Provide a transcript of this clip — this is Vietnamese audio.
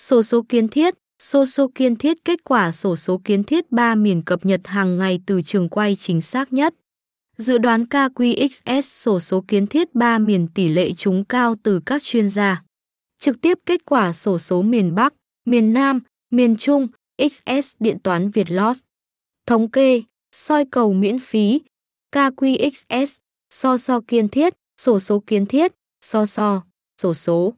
Sổ số kiến thiết, sổ số kiến thiết kết quả sổ số kiến thiết 3 miền cập nhật hàng ngày từ trường quay chính xác nhất. Dự đoán KQXS sổ số kiến thiết 3 miền tỷ lệ trúng cao từ các chuyên gia. Trực tiếp kết quả sổ số miền Bắc, miền Nam, miền Trung, XS điện toán Việt Lost. Thống kê, soi cầu miễn phí, KQXS, so so kiến thiết, sổ số kiến thiết, so so, sổ số.